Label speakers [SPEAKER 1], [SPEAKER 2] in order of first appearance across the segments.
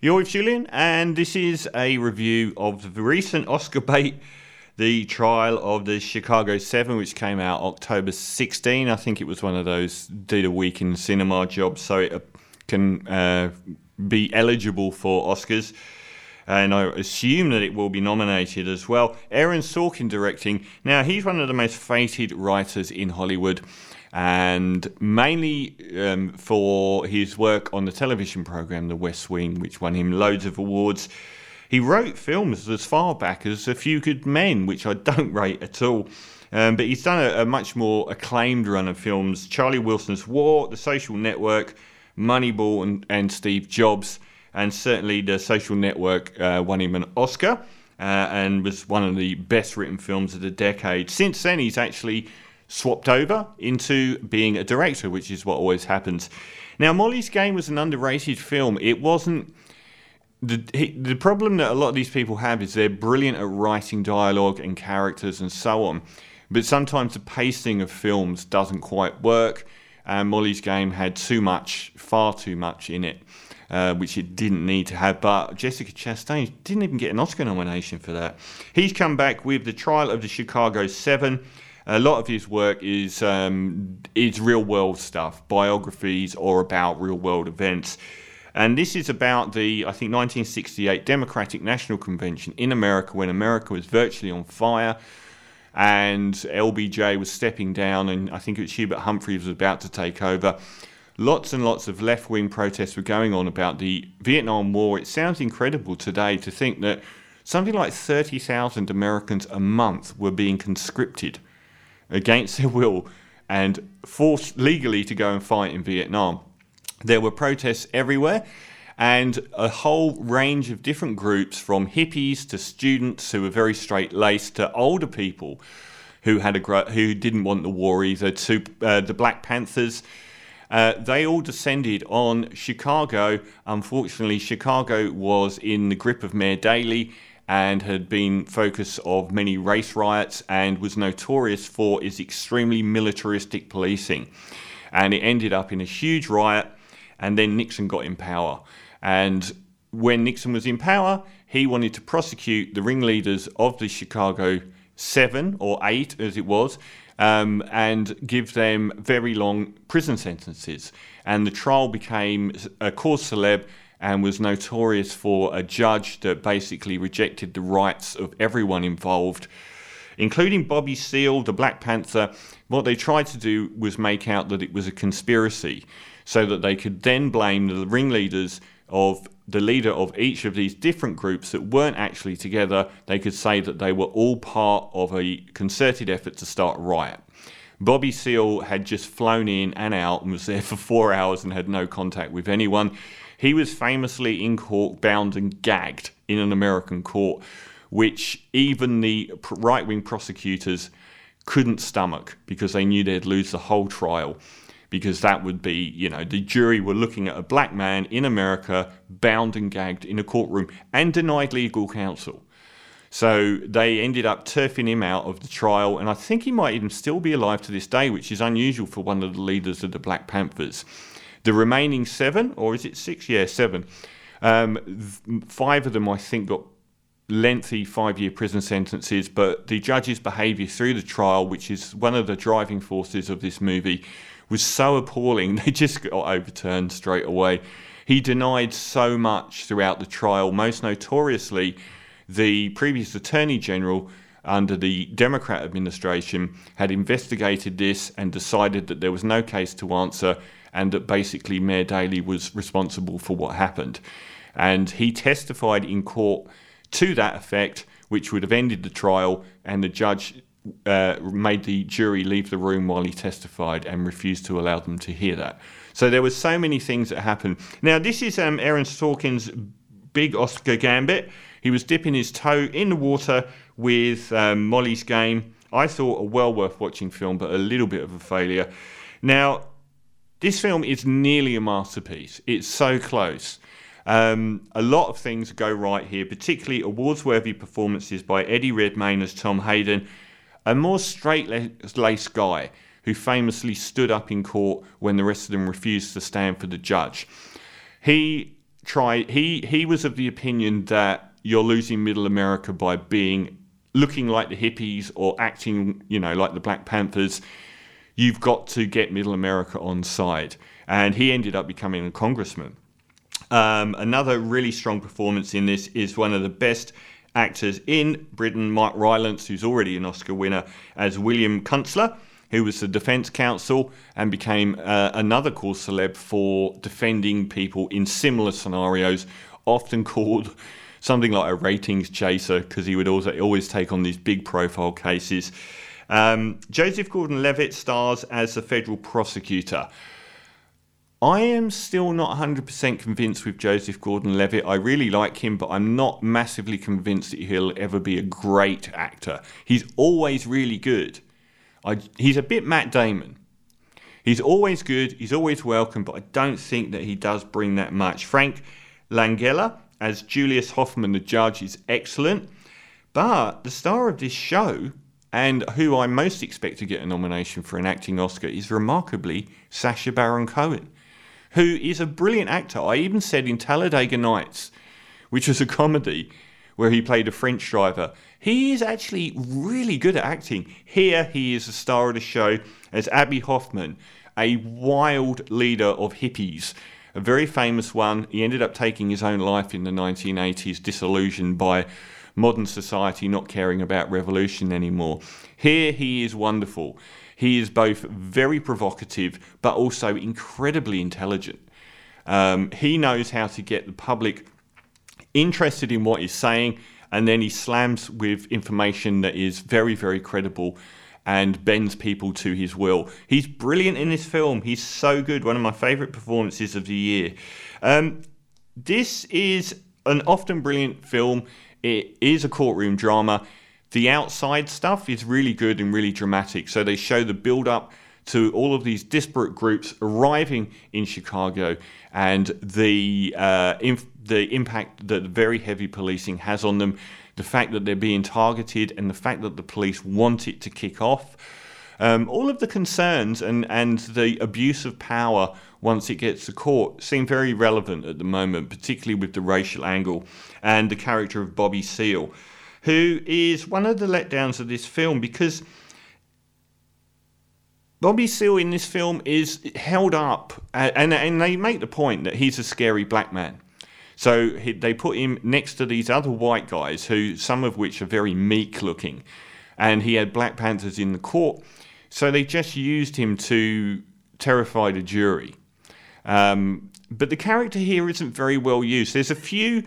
[SPEAKER 1] You're with Julian, and this is a review of the recent Oscar bait, the trial of the Chicago 7, which came out October 16. I think it was one of those did a week in cinema jobs, so it uh, can uh, be eligible for Oscars. And I assume that it will be nominated as well. Aaron Sorkin directing. Now, he's one of the most fated writers in Hollywood and mainly um, for his work on the television program The West Wing, which won him loads of awards. He wrote films as far back as A Few Good Men, which I don't rate at all. Um, but he's done a, a, much more acclaimed run of films Charlie Wilson's War, The Social Network, Moneyball, and, and Steve Jobs. And certainly, The Social Network uh, won him an Oscar uh, and was one of the best written films of the decade. Since then, he's actually swapped over into being a director, which is what always happens. Now, Molly's Game was an underrated film. It wasn't. The, the problem that a lot of these people have is they're brilliant at writing dialogue and characters and so on, but sometimes the pacing of films doesn't quite work. And Molly's Game had too much, far too much in it, uh, which it didn't need to have. But Jessica Chastain didn't even get an Oscar nomination for that. He's come back with The Trial of the Chicago Seven a lot of his work is um, is real world stuff, biographies or about real world events. And this is about the, I think, 1968 Democratic National Convention in America when America was virtually on fire and LBJ was stepping down, and I think it was Hubert Humphrey was about to take over. Lots and lots of left wing protests were going on about the Vietnam War. It sounds incredible today to think that something like 30,000 Americans a month were being conscripted against their will and forced legally to go and fight in Vietnam. There were protests everywhere and a whole range of different groups from hippies to students who were very straight laced to older people who had a who didn't want the war either to uh, the Black Panthers. Uh, they all descended on Chicago. Unfortunately, Chicago was in the grip of Mayor Daley and had been focus of many race riots and was notorious for its extremely militaristic policing. And it ended up in a huge riot, and then Nixon got in power. And when Nixon was in power, he wanted to prosecute the ringleaders of the Chicago Seven or Eight, as it was, um, and give them very long prison sentences. And the trial became a cause celeb and was notorious for a judge that basically rejected the rights of everyone involved, including Bobby Seale, the Black Panther. What they tried to do was make out that it was a conspiracy so that they could then blame the ringleaders of the leader of each of these different groups that weren't actually together. They could say that they were all part of a concerted effort to start a riot. Bobby Seale had just flown in and out and was there for four hours and had no contact with anyone. He was famously in court, bound and gagged in an American court, which even the right wing prosecutors couldn't stomach because they knew they'd lose the whole trial. Because that would be, you know, the jury were looking at a black man in America bound and gagged in a courtroom and denied legal counsel. So they ended up turfing him out of the trial, and I think he might even still be alive to this day, which is unusual for one of the leaders of the Black Panthers. The remaining seven, or is it six? Yeah, seven. Um, five of them, I think, got lengthy five year prison sentences, but the judge's behaviour through the trial, which is one of the driving forces of this movie, was so appalling, they just got overturned straight away. He denied so much throughout the trial, most notoriously, the previous Attorney General under the Democrat administration had investigated this and decided that there was no case to answer and that basically Mayor Daley was responsible for what happened. And he testified in court to that effect, which would have ended the trial, and the judge uh, made the jury leave the room while he testified and refused to allow them to hear that. So there were so many things that happened. Now, this is um, Aaron Sorkin's big Oscar gambit. He was dipping his toe in the water with um, Molly's Game. I thought a well worth watching film, but a little bit of a failure. Now, this film is nearly a masterpiece. It's so close. Um, a lot of things go right here, particularly awards worthy performances by Eddie Redmayne as Tom Hayden, a more straight laced guy who famously stood up in court when the rest of them refused to stand for the judge. He try. He he was of the opinion that you're losing Middle America by being looking like the hippies or acting, you know, like the Black Panthers. You've got to get Middle America on side, and he ended up becoming a congressman. Um, another really strong performance in this is one of the best actors in Britain, Mark Rylance, who's already an Oscar winner, as William Kunstler, who was the defense counsel and became uh, another cause celeb for defending people in similar scenarios, often called something like a ratings chaser because he would also always take on these big profile cases. Um, Joseph Gordon Levitt stars as the federal prosecutor. I am still not 100% convinced with Joseph Gordon Levitt. I really like him, but I'm not massively convinced that he'll ever be a great actor. He's always really good. I, he's a bit Matt Damon. He's always good, he's always welcome, but I don't think that he does bring that much. Frank Langella as Julius Hoffman, the judge, is excellent. But the star of this show, and who I most expect to get a nomination for an acting Oscar, is remarkably Sacha Baron Cohen, who is a brilliant actor. I even said in Talladega Nights, which was a comedy where he played a French driver, he is actually really good at acting. Here, he is the star of the show as Abbie Hoffman, a wild leader of hippies a very famous one. He ended up taking his own life in the 1980s, disillusioned by modern society not caring about revolution anymore. Here he is wonderful. He is both very provocative but also incredibly intelligent. Um, he knows how to get the public interested in what he's saying, and then he slams with information that is very, very credible and bends people to his will. He's brilliant in this film. He's so good. One of my favourite performances of the year. Um, this is an often brilliant film. It is a courtroom drama. The outside stuff is really good and really dramatic. So they show the build up to all of these disparate groups arriving in Chicago and the uh, inf- the impact that very heavy policing has on them the fact that they're being targeted, and the fact that the police want it to kick off. Um, all of the concerns and, and the abuse of power once it gets to court seem very relevant at the moment, particularly with the racial angle and the character of Bobby Seale, who is one of the letdowns of this film because Bobby Seale in this film is held up, and, and they make the point that he's a scary black man. So he, they put him next to these other white guys, who some of which are very meek looking, and he had Black Panthers in the court. So they just used him to terrify the jury. Um, but the character here isn't very well used. There's a few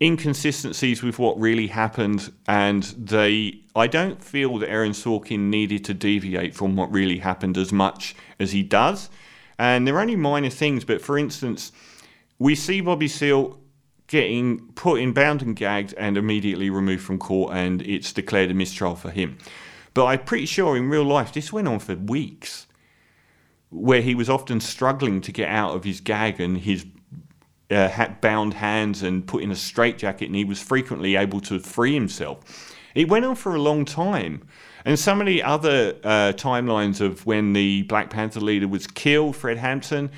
[SPEAKER 1] inconsistencies with what really happened, and they I don't feel that Aaron Sorkin needed to deviate from what really happened as much as he does. And they're only minor things, but for instance, we see Bobby Seale getting put in bound and gagged and immediately removed from court, and it's declared a mistrial for him. But I'm pretty sure in real life this went on for weeks, where he was often struggling to get out of his gag and his uh, bound hands and put in a straitjacket, and he was frequently able to free himself. It went on for a long time. And some of the other uh, timelines of when the Black Panther leader was killed, Fred Hampton,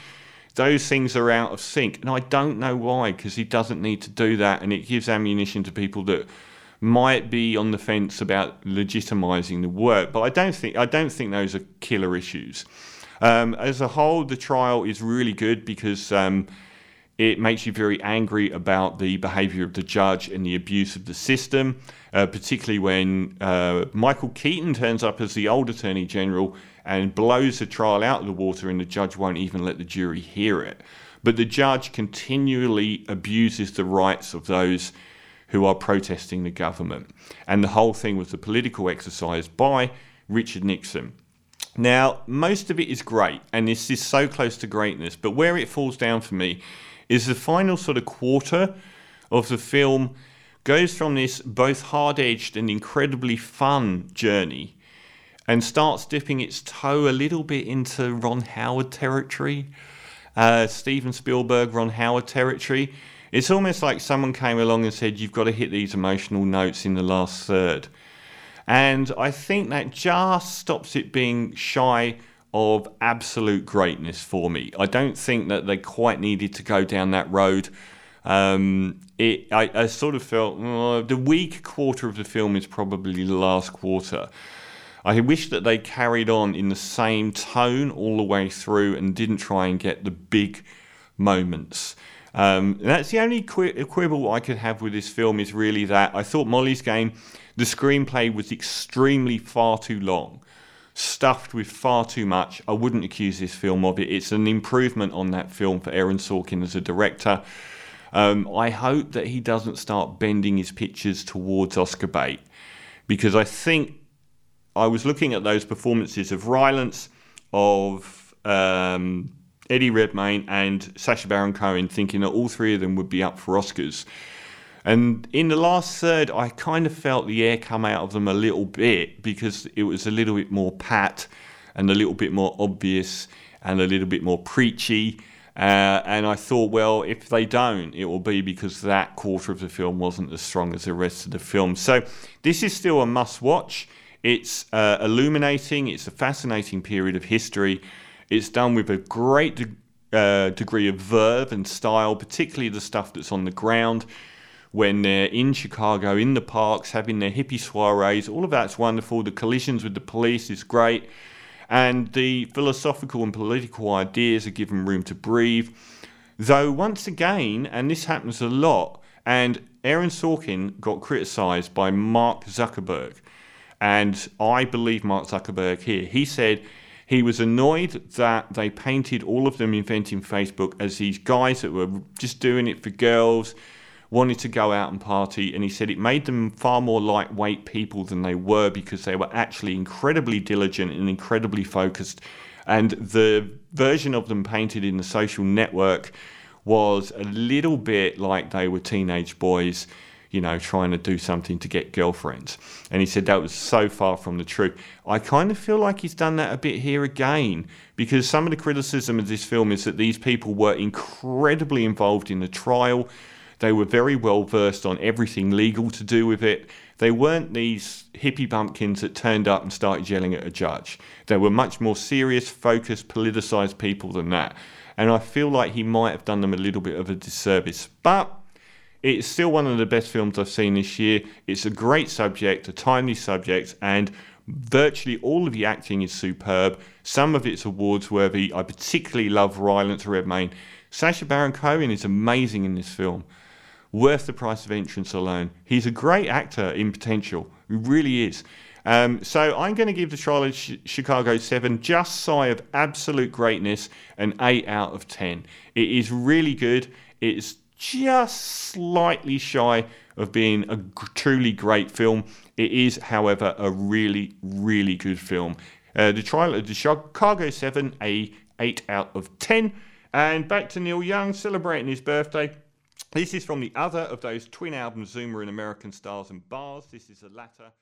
[SPEAKER 1] those things are out of sync. And I don't know why, because he doesn't need to do that. And it gives ammunition to people that might be on the fence about legitimizing the work. But I don't think I don't think those are killer issues. Um, as a whole, the trial is really good because um, it makes you very angry about the behaviour of the judge and the abuse of the system, uh, particularly when uh, Michael Keaton turns up as the old Attorney General and blows the trial out of the water, and the judge won't even let the jury hear it. But the judge continually abuses the rights of those who are protesting the government. And the whole thing was a political exercise by Richard Nixon. Now, most of it is great, and this is so close to greatness, but where it falls down for me is the final sort of quarter of the film goes from this both hard edged and incredibly fun journey and starts dipping its toe a little bit into Ron Howard territory, uh, Steven Spielberg, Ron Howard territory. It's almost like someone came along and said, You've got to hit these emotional notes in the last third. And I think that just stops it being shy of absolute greatness for me. I don't think that they quite needed to go down that road. Um, it, I, I, sort of felt the weak quarter of the film is probably the last quarter. I wish that they carried on in the same tone all the way through and didn't try and get the big moments. Um, that's the only qu- quibble I could have with this film is really that I thought Molly's Game, the screenplay was extremely far too long, stuffed with far too much. I wouldn't accuse this film of it. It's an improvement on that film for Aaron Sorkin as a director. Um, I hope that he doesn't start bending his pictures towards Oscar bait because I think I was looking at those performances of Rylance, of um, Eddie Redmayne, and Sacha Baron Cohen, thinking that all three of them would be up for Oscars. And in the last third, I kind of felt the air come out of them a little bit because it was a little bit more pat and a little bit more obvious and a little bit more preachy. Uh, and I thought, well, if they don't, it will be because that quarter of the film wasn't as strong as the rest of the film. So this is still a must watch. It's uh, illuminating, it's a fascinating period of history. It's done with a great de- uh, degree of verve and style, particularly the stuff that's on the ground when they're in Chicago, in the parks, having their hippie soirees. All of that's wonderful. The collisions with the police is great and the philosophical and political ideas are given room to breathe. Though, once again, and this happens a lot, and Aaron Sorkin got criticised by Mark Zuckerberg. And I believe Mark Zuckerberg here. He said he was annoyed that they painted all of them inventing Facebook as these guys that were just doing it for girls, wanted to go out and party, and he said it made them far more lightweight people than they were because they were actually incredibly diligent and incredibly focused. And the version of them painted in the social network was a little bit like they were teenage boys, you know, trying to do something to get girlfriends. And he said that was so far from the truth. I kind of feel like he's done that a bit here again because some of the criticism of this film is that these people were incredibly involved in the trial they were very well versed on everything legal to do with it. They weren't these hippie bumpkins that turned up and started yelling at a judge. They were much more serious, focused, politicised people than that. And I feel like he might have done them a little bit of a disservice. But it's still one of the best films I've seen this year. It's a great subject, a timely subject, and virtually all of the acting is superb. Some of it's awards worthy. I particularly love Rylance Redmayne. Sacha Baron Cohen is amazing in this film worth the price of entrance alone. He's a great actor in potential. He really is. Um, so I'm going to give the trial of Sh- Chicago 7 just shy of absolute greatness, an 8 out of 10. It is really good. It's just slightly shy of being a truly great film. It is, however, a really, really good film. Uh, the trial of the Chicago 7, a 8 out of 10. And back to Neil Young celebrating his birthday. This is from the other of those twin albums, Zuma and American Stars and Bars. This is the latter.